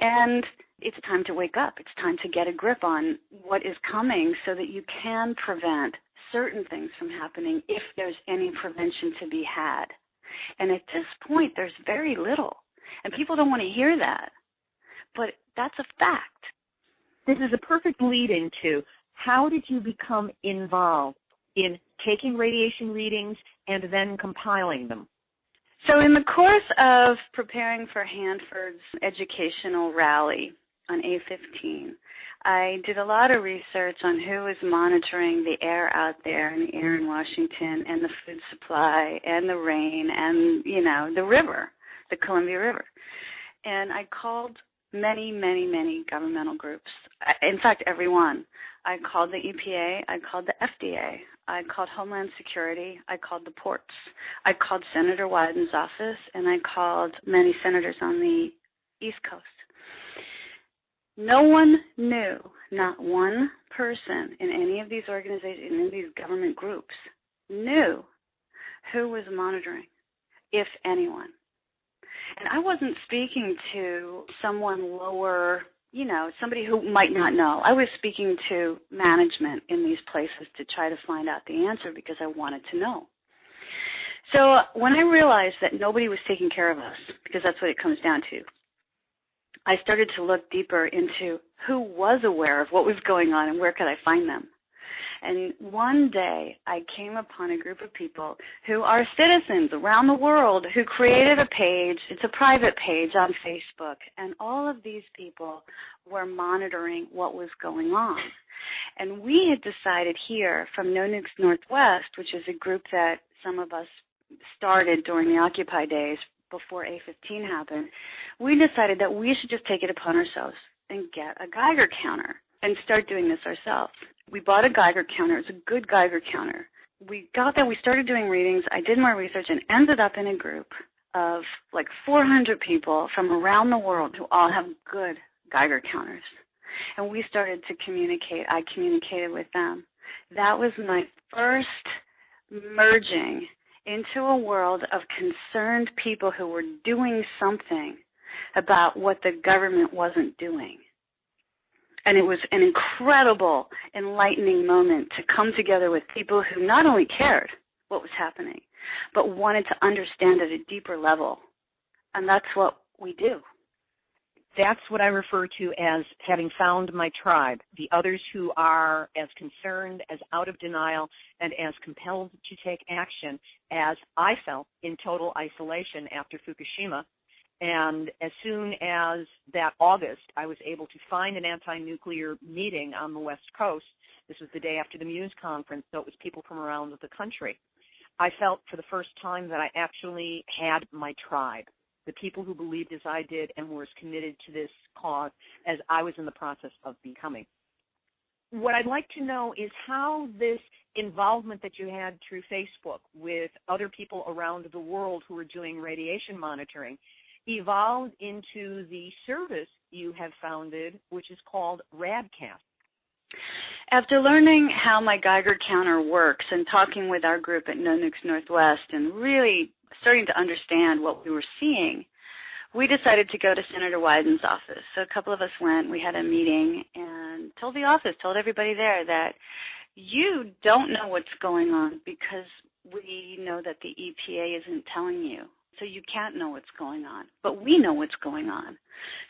And it's time to wake up. It's time to get a grip on what is coming so that you can prevent certain things from happening if there's any prevention to be had. And at this point, there's very little. And people don't want to hear that. But that's a fact this is a perfect lead into how did you become involved in taking radiation readings and then compiling them? So, in the course of preparing for Hanford's educational rally on A15, I did a lot of research on who was monitoring the air out there and the air in Washington and the food supply and the rain and, you know, the river, the Columbia River. And I called many, many, many governmental groups. In fact, every one. I called the EPA, I called the FDA, I called Homeland Security, I called the ports, I called Senator Wyden's office, and I called many senators on the East Coast. No one knew, not one person in any of these organizations, in these government groups, knew who was monitoring, if anyone. And I wasn't speaking to someone lower, you know, somebody who might not know. I was speaking to management in these places to try to find out the answer because I wanted to know. So when I realized that nobody was taking care of us, because that's what it comes down to, I started to look deeper into who was aware of what was going on and where could I find them. And one day I came upon a group of people who are citizens around the world who created a page. It's a private page on Facebook. And all of these people were monitoring what was going on. And we had decided here from No Nukes Northwest, which is a group that some of us started during the Occupy days before A15 happened, we decided that we should just take it upon ourselves and get a Geiger counter and start doing this ourselves we bought a Geiger counter. It's a good Geiger counter. We got that. We started doing readings. I did more research and ended up in a group of like 400 people from around the world who all have good Geiger counters. And we started to communicate. I communicated with them. That was my first merging into a world of concerned people who were doing something about what the government wasn't doing. And it was an incredible, enlightening moment to come together with people who not only cared what was happening, but wanted to understand at a deeper level. And that's what we do. That's what I refer to as having found my tribe, the others who are as concerned, as out of denial, and as compelled to take action as I felt in total isolation after Fukushima. And as soon as that August, I was able to find an anti-nuclear meeting on the West Coast. This was the day after the Muse conference, so it was people from around the country. I felt for the first time that I actually had my tribe the people who believed as I did and were as committed to this cause as I was in the process of becoming. What I'd like to know is how this involvement that you had through Facebook with other people around the world who were doing radiation monitoring evolved into the service you have founded, which is called RADCAST. After learning how my Geiger counter works and talking with our group at No Nukes Northwest and really starting to understand what we were seeing, we decided to go to Senator Wyden's office. So a couple of us went, we had a meeting and told the office, told everybody there that you don't know what's going on because we know that the EPA isn't telling you so you can't know what's going on. But we know what's going on.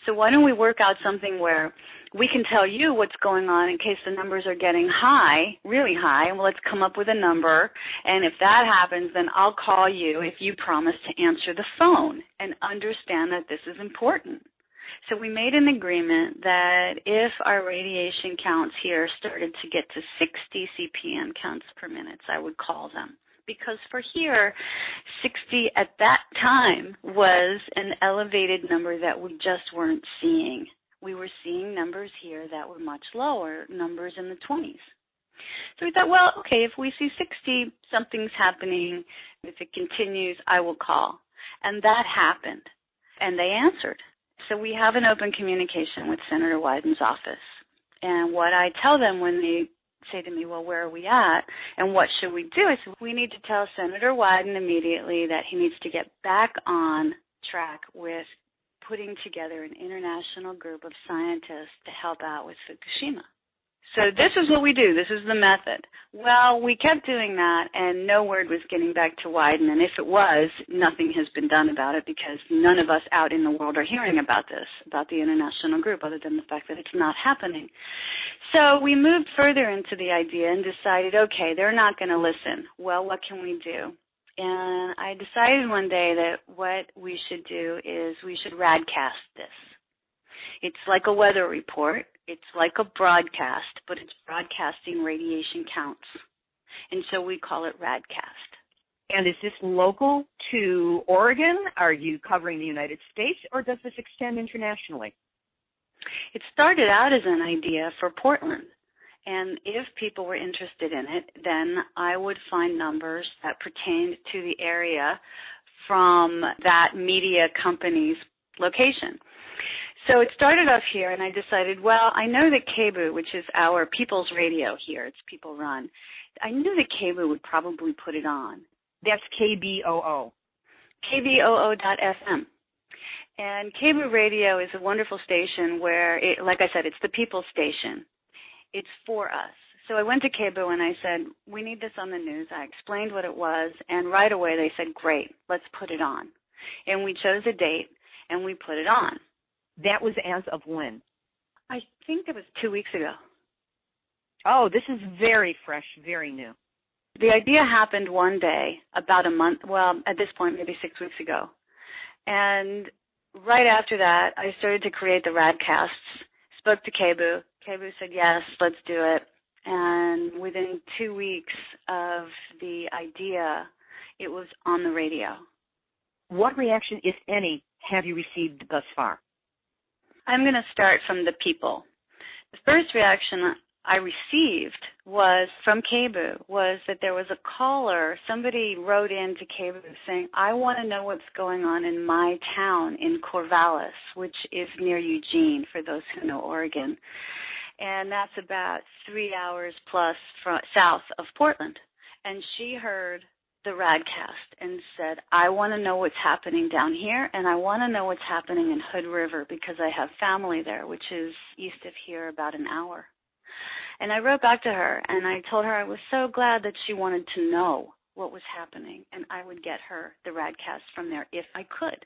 So why don't we work out something where we can tell you what's going on in case the numbers are getting high, really high, and well, let's come up with a number. And if that happens, then I'll call you if you promise to answer the phone and understand that this is important. So we made an agreement that if our radiation counts here started to get to 60 CPM counts per minute, I would call them because for here, 60 at that time was an elevated number that we just weren't seeing. We were seeing numbers here that were much lower, numbers in the 20s. So we thought, well, okay, if we see 60, something's happening. If it continues, I will call. And that happened. And they answered. So we have an open communication with Senator Wyden's office. And what I tell them when they say to me, well, where are we at and what should we do? I said, we need to tell Senator Wyden immediately that he needs to get back on track with putting together an international group of scientists to help out with Fukushima. So this is what we do. This is the method. Well, we kept doing that, and no word was getting back to Wyden. And if it was, nothing has been done about it because none of us out in the world are hearing about this, about the international group, other than the fact that it's not happening. So we moved further into the idea and decided, okay, they're not going to listen. Well, what can we do? And I decided one day that what we should do is we should radcast this. It's like a weather report it's like a broadcast, but it's broadcasting radiation counts. And so we call it RADCAST. And is this local to Oregon? Are you covering the United States or does this extend internationally? It started out as an idea for Portland. And if people were interested in it, then I would find numbers that pertained to the area from that media company's location. So it started off here, and I decided, well, I know that KBOO, which is our people's radio here, it's people run, I knew that KBOO would probably put it on. That's KBOO. KBOO.FM. And KBOO Radio is a wonderful station where, it, like I said, it's the people's station. It's for us. So I went to KBOO and I said, we need this on the news. I explained what it was, and right away they said, great, let's put it on. And we chose a date, and we put it on. That was as of when? I think it was two weeks ago. Oh, this is very fresh, very new. The idea happened one day, about a month, well, at this point, maybe six weeks ago. And right after that, I started to create the Radcasts, spoke to KBOO. KBOO said, yes, let's do it. And within two weeks of the idea, it was on the radio. What reaction, if any, have you received thus far? I'm going to start from the people. The first reaction I received was from KBOO was that there was a caller, somebody wrote in to KBOO saying, I want to know what's going on in my town in Corvallis, which is near Eugene, for those who know Oregon. And that's about three hours plus from, south of Portland. And she heard the Radcast and said, I want to know what's happening down here and I want to know what's happening in Hood River because I have family there, which is east of here about an hour. And I wrote back to her and I told her I was so glad that she wanted to know what was happening and I would get her the Radcast from there if I could.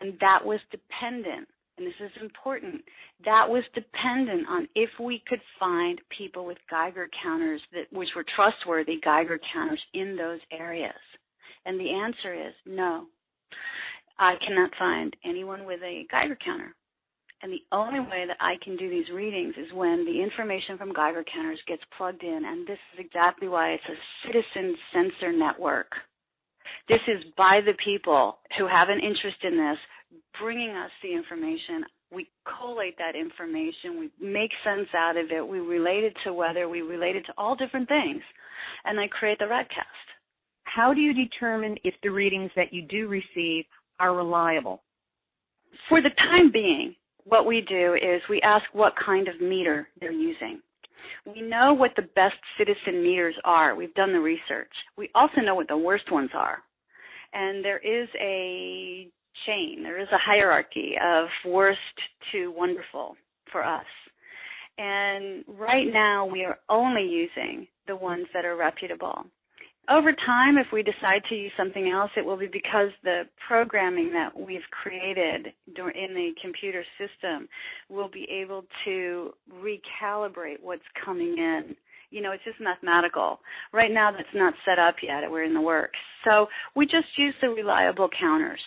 And that was dependent and this is important, that was dependent on if we could find people with Geiger counters that which were trustworthy Geiger counters in those areas. And the answer is no. I cannot find anyone with a Geiger counter. And the only way that I can do these readings is when the information from Geiger counters gets plugged in. And this is exactly why it's a citizen sensor network. This is by the people who have an interest in this, bringing us the information. We collate that information. We make sense out of it. We relate it to weather. We relate it to all different things. And I create the Radcast. How do you determine if the readings that you do receive are reliable? For the time being, what we do is we ask what kind of meter they're using. We know what the best citizen meters are. We've done the research. We also know what the worst ones are. And there is a chain. There is a hierarchy of worst to wonderful for us. And right now we are only using the ones that are reputable. Over time, if we decide to use something else, it will be because the programming that we've created in the computer system will be able to recalibrate what's coming in you know, it's just mathematical. Right now that's not set up yet. We're in the works. So we just use the reliable counters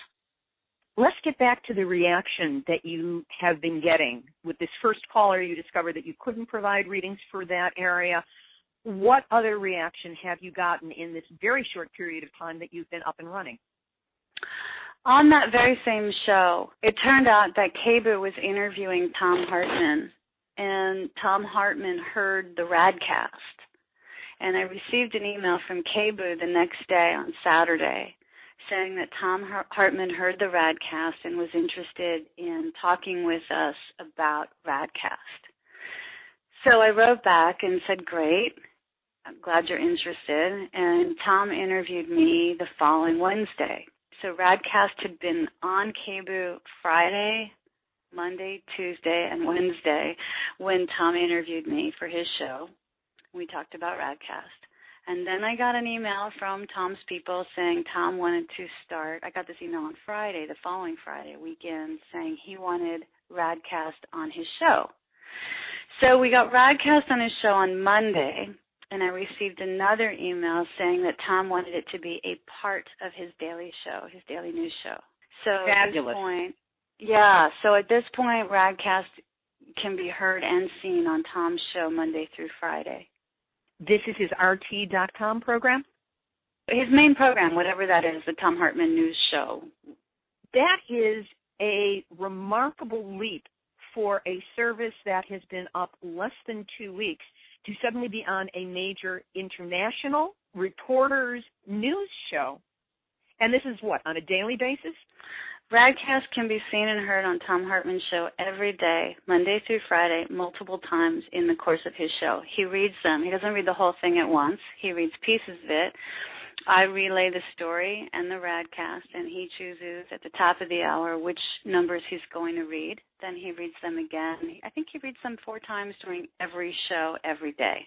let's get back to the reaction that you have been getting with this first caller. You discovered that you couldn't provide readings for that area. What other reaction have you gotten in this very short period of time that you've been up and running? On that very same show, it turned out that KBOO was interviewing Thom Hartmann, and Thom Hartmann heard the Radcast. And I received an email from KBOO the next day on Saturday saying that Thom Hartmann heard the Radcast and was interested in talking with us about Radcast. So I wrote back and said, Great, I'm glad you're interested. And Thom interviewed me the following Wednesday. So Radcast had been on KBOO Friday, Monday, Tuesday, and Wednesday when Thom interviewed me for his show. We talked about Radcast. And then I got an email from Thom's people saying Thom wanted to start. I got this email on Friday, the following Friday weekend, saying he wanted Radcast on his show. So we got Radcast on his show on Monday, and I received another email saying that Thom wanted it to be a part of his daily show, his daily news show. So Fabulous. at this point, yeah. So at this point, Radcast can be heard and seen on Thom's show Monday through Friday. This is his RT.com program? His main program, whatever that is, the Thom Hartmann News Show. That is a remarkable leap for a service that has been up less than two weeks to suddenly be on a major international reporters news show. And this is what, on a daily basis? Radcast can be seen and heard on Thom Hartmann's show every day, Monday through Friday, multiple times in the course of his show. He reads them. He doesn't read the whole thing at once. He reads pieces of it. I relay the story and the Radcast, and he chooses at the top of the hour which numbers he's going to read. Then he reads them again. I think he reads them four times during every show every day.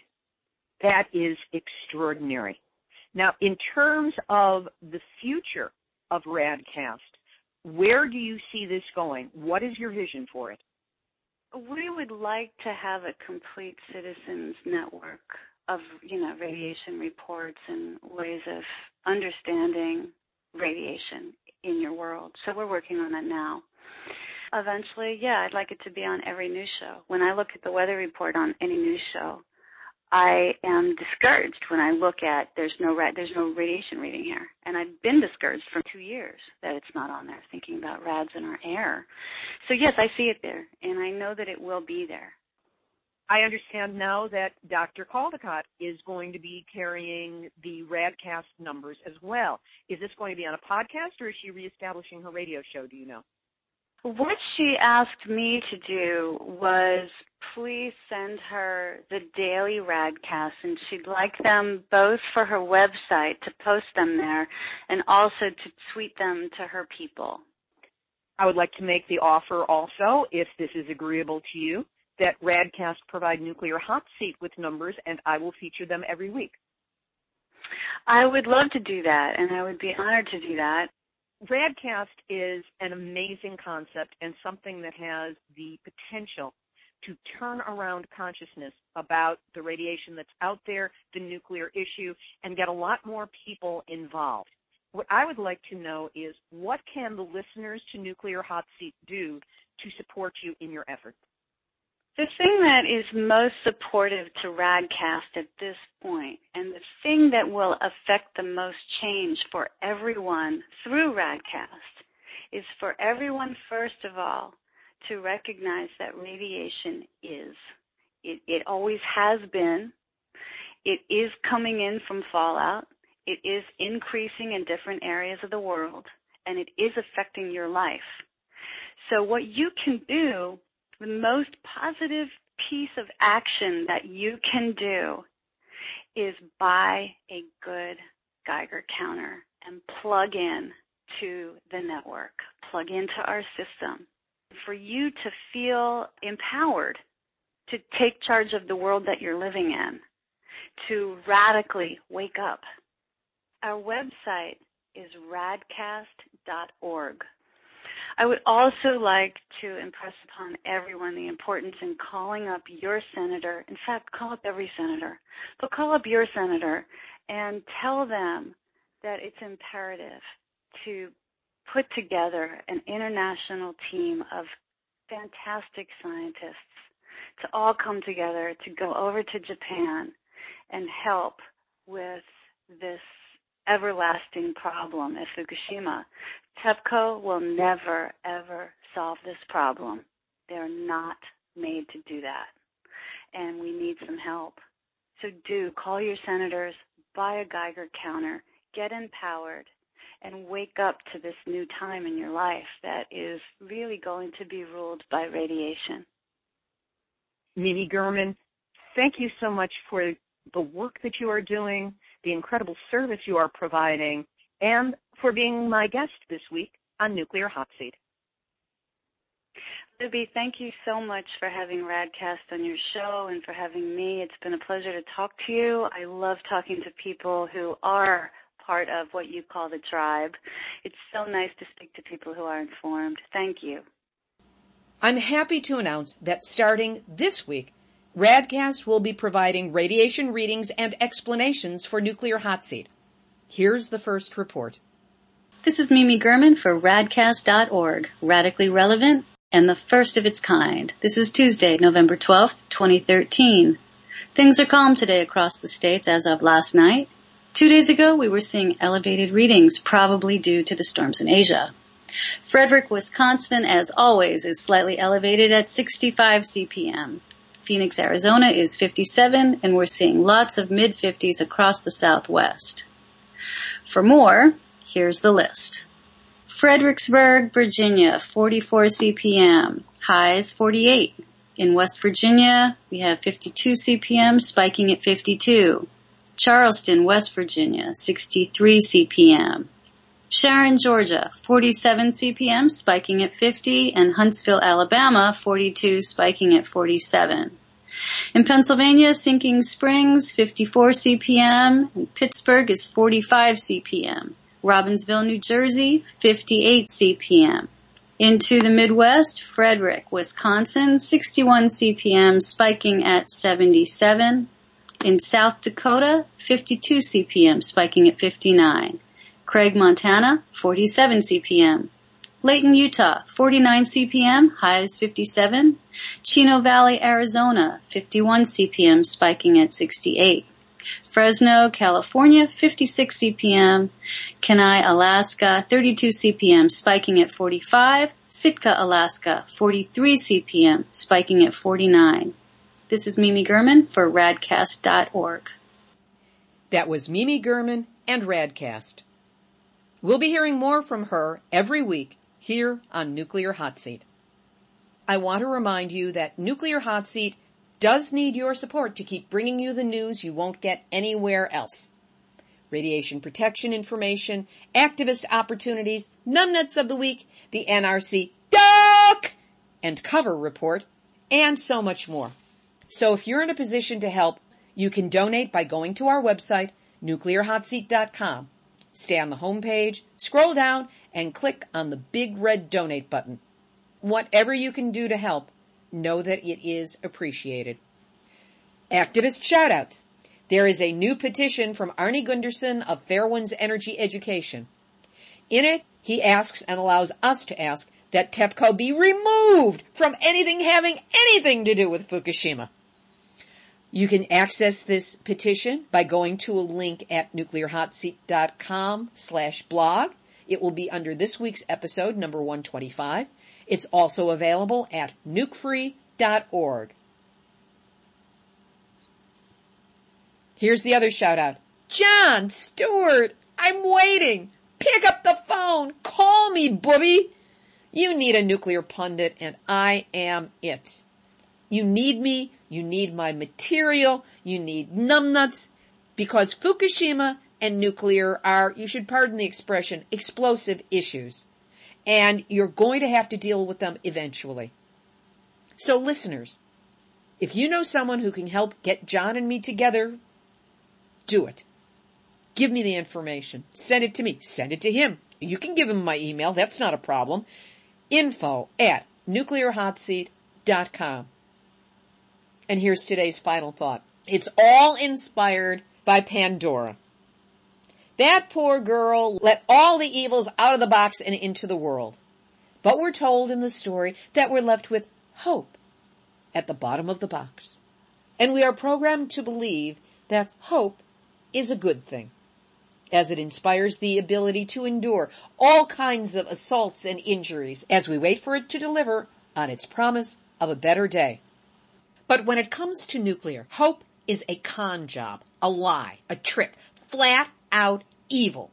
That is extraordinary. Now, in terms of the future of Radcast, where do you see this going? What is your vision for it? We would like to have a complete citizens network of, you know, radiation reports and ways of understanding radiation in your world. So we're working on that now. Eventually, yeah, I'd like it to be on every news show. When I look at the weather report on any news show, I am discouraged when I look at there's no ra- there's no radiation reading here, and I've been discouraged for two years that it's not on there. Thinking about rads in our air, so yes, I see it there, and I know that it will be there. I understand now that Dr. Caldicott is going to be carrying the Radcast numbers as well. Is this going to be on a podcast, or is she reestablishing her radio show? Do you know? What she asked me to do was please send her the daily radcast and she'd like them both for her website to post them there and also to tweet them to her people. I would like to make the offer also, if this is agreeable to you, that Radcast provide Nuclear Hot Seat with numbers and I will feature them every week. I would love to do that and I would be honored to do that. Radcast is an amazing concept and something that has the potential to turn around consciousness about the radiation that's out there, the nuclear issue, and get a lot more people involved. What I would like to know is what can the listeners to Nuclear Hot Seat do to support you in your efforts? The thing that is most supportive to Radcast at this point, and the thing that will affect the most change for everyone through Radcast, is for everyone, first of all, to recognize that radiation is. It, it always has been. It is coming in from fallout. It is increasing in different areas of the world, and it is affecting your life. So what you can do the most positive piece of action that you can do is buy a good Geiger counter and plug in to the network, plug into our system. For you to feel empowered to take charge of the world that you're living in, to radically wake up. Our website is radcast.org. I would also like to impress upon everyone the importance in calling up your senator. In fact, call up every senator, but call up your senator and tell them that it's imperative to put together an international team of fantastic scientists to all come together to go over to Japan and help with this everlasting problem at Fukushima. TEPCO will never, ever solve this problem. They're not made to do that. And we need some help. So do call your senators, buy a Geiger counter, get empowered, and wake up to this new time in your life that is really going to be ruled by radiation. Mimi German, thank you so much for the work that you are doing, the incredible service you are providing, and for being my guest this week on Nuclear Hot Seat. Libby, thank you so much for having Radcast on your show and for having me. It's been a pleasure to talk to you. I love talking to people who are part of what you call the tribe. It's so nice to speak to people who are informed. Thank you. I'm happy to announce that starting this week, Radcast will be providing radiation readings and explanations for nuclear hot seat. Here's the first report. This is Mimi German for radcast.org, radically relevant and the first of its kind. This is Tuesday, November 12th, 2013. Things are calm today across the states as of last night. Two days ago, we were seeing elevated readings, probably due to the storms in Asia. Frederick, Wisconsin, as always, is slightly elevated at 65 CPM. Phoenix, Arizona is 57, and we're seeing lots of mid 50s across the southwest. For more, here's the list. Fredericksburg, Virginia, 44 CPM. Highs 48. In West Virginia, we have 52 CPM spiking at 52. Charleston, West Virginia, 63 CPM. Sharon, Georgia, 47 CPM spiking at 50 and Huntsville, Alabama, 42 spiking at 47. In Pennsylvania, Sinking Springs, 54 CPM. Pittsburgh is 45 CPM. Robbinsville, New Jersey, 58 CPM. Into the Midwest, Frederick, Wisconsin, 61 CPM, spiking at 77. In South Dakota, 52 CPM, spiking at 59. Craig, Montana, 47 CPM. Layton, Utah, 49 CPM, highs 57. Chino Valley, Arizona, 51 CPM, spiking at 68. Fresno, California, 56 CPM. Kenai, Alaska, 32 CPM, spiking at 45. Sitka, Alaska, 43 CPM, spiking at 49. This is Mimi German for radcast.org. That was Mimi German and Radcast. We'll be hearing more from her every week here on Nuclear Hot Seat. I want to remind you that Nuclear Hot Seat does need your support to keep bringing you the news you won't get anywhere else. Radiation protection information, activist opportunities, numbnuts of the week, the NRC duck and cover report, and so much more. So if you're in a position to help, you can donate by going to our website, nuclearhotseat.com. Stay on the home page, scroll down, and click on the big red donate button. Whatever you can do to help, know that it is appreciated. Activist shoutouts. There is a new petition from Arnie Gundersen of Fairewinds Energy Education. In it, he asks and allows us to ask that TEPCO be removed from anything having anything to do with Fukushima. You can access this petition by going to a link at nuclearhotseat.com slash blog. It will be under this week's episode, number 125. It's also available at nukefree.org. Here's the other shout out. Jon Stewart, I'm waiting. Pick up the phone. Call me, booby. You need a nuclear pundit and I am it. You need me. You need my material. You need numbnuts because Fukushima and nuclear are, you should pardon the expression, explosive issues. And you're going to have to deal with them eventually. So listeners, if you know someone who can help get Jon and me together, do it. Give me the information. Send it to me. Send it to him. You can give him my email. That's not a problem. Info at nuclearhotseat.com. And here's today's final thought. It's all inspired by Pandora. That poor girl let all the evils out of the box and into the world. But we're told in the story that we're left with hope at the bottom of the box. And we are programmed to believe that hope is a good thing, as it inspires the ability to endure all kinds of assaults and injuries as we wait for it to deliver on its promise of a better day. But when it comes to nuclear, hope is a con job, a lie, a trick, flat out evil.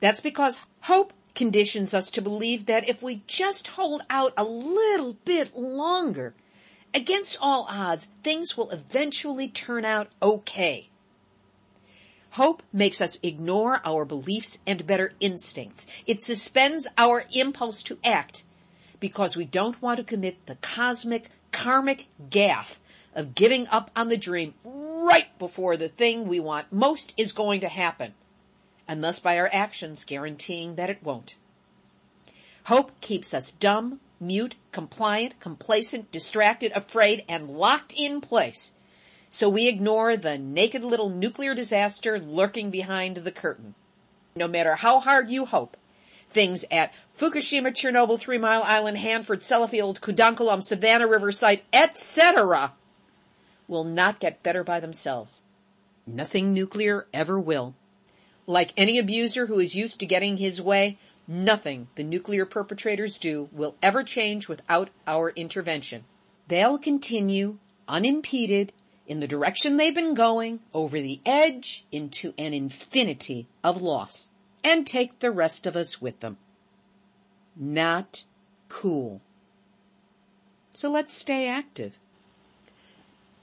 That's because hope conditions us to believe that if we just hold out a little bit longer, against all odds, things will eventually turn out okay. Hope makes us ignore our beliefs and better instincts. It suspends our impulse to act because we don't want to commit the cosmic, karmic gaffe of giving up on the dream right before the thing we want most is going to happen, and thus by our actions guaranteeing that it won't. Hope keeps us dumb, mute, compliant, complacent, distracted, afraid, and locked in place so we ignore the naked little nuclear disaster lurking behind the curtain. No matter how hard you hope, things at Fukushima, Chernobyl, Three Mile Island, Hanford, Sellafield, Kudankulam, Savannah River Site, etc. will not get better by themselves. Nothing nuclear ever will. Like any abuser who is used to getting his way, nothing the nuclear perpetrators do will ever change without our intervention. They'll continue unimpeded in the direction they've been going over the edge into an infinity of loss and take the rest of us with them. Not cool. So let's stay active.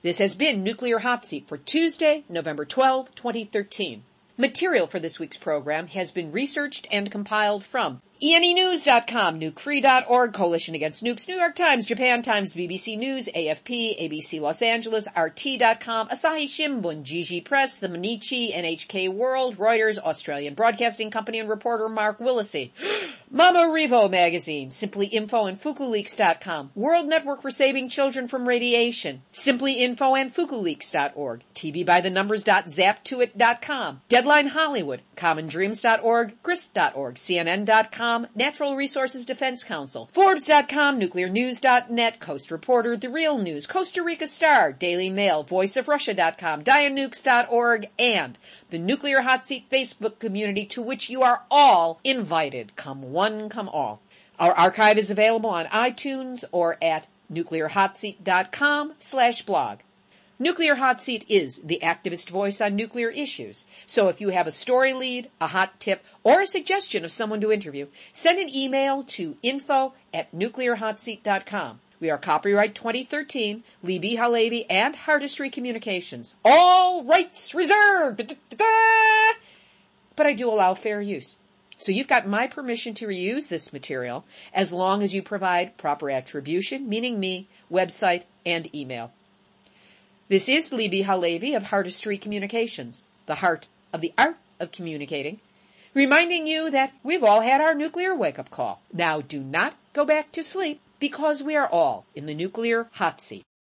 This has been Nuclear Hot Seat for Tuesday, November 12, 2013. Material for this week's program has been researched and compiled from ENEnews.com, nukefree.org, Coalition Against Nukes, New York Times, Japan Times, BBC News, AFP, ABC Los Angeles, RT.com, Asahi Shimbun, Jiji Press, The Mainichi, NHK World, Reuters, Australian Broadcasting Company, and reporter Mark Willacy. Mama Revo Magazine, Simply Info and FukuLeaks.com, World Network for Saving Children from Radiation, Simply Info and FukuLeaks.org, TV by the Numbers.zaptoit.com, Deadline Hollywood, CommonDreams.org, Grist.org, CNN.com, Natural Resources Defense Council, Forbes.com, NuclearNews.net, Coast Reporter, The Real News, Costa Rica Star, Daily Mail, VoiceOfRussia.com, DiaNukes.org, and the Nuclear Hot Seat Facebook community to which you are all invited. Come one, come all. Our archive is available on iTunes or at nuclearhotseat.com slash blog. Nuclear Hot Seat is the activist voice on nuclear issues. So if you have a story lead, a hot tip, or a suggestion of someone to interview, send an email to info at nuclearhotseat.com. We are copyright 2013, Libby HaLevy and Heartistry Communications. All rights reserved! But I do allow fair use. So you've got my permission to reuse this material as long as you provide proper attribution, meaning me, website, and email. This is Libby HaLevy of Heartistry Communications, the heart of the art of communicating, reminding you that we've all had our nuclear wake-up call. Now do not go back to sleep because we are all in the nuclear hot seat.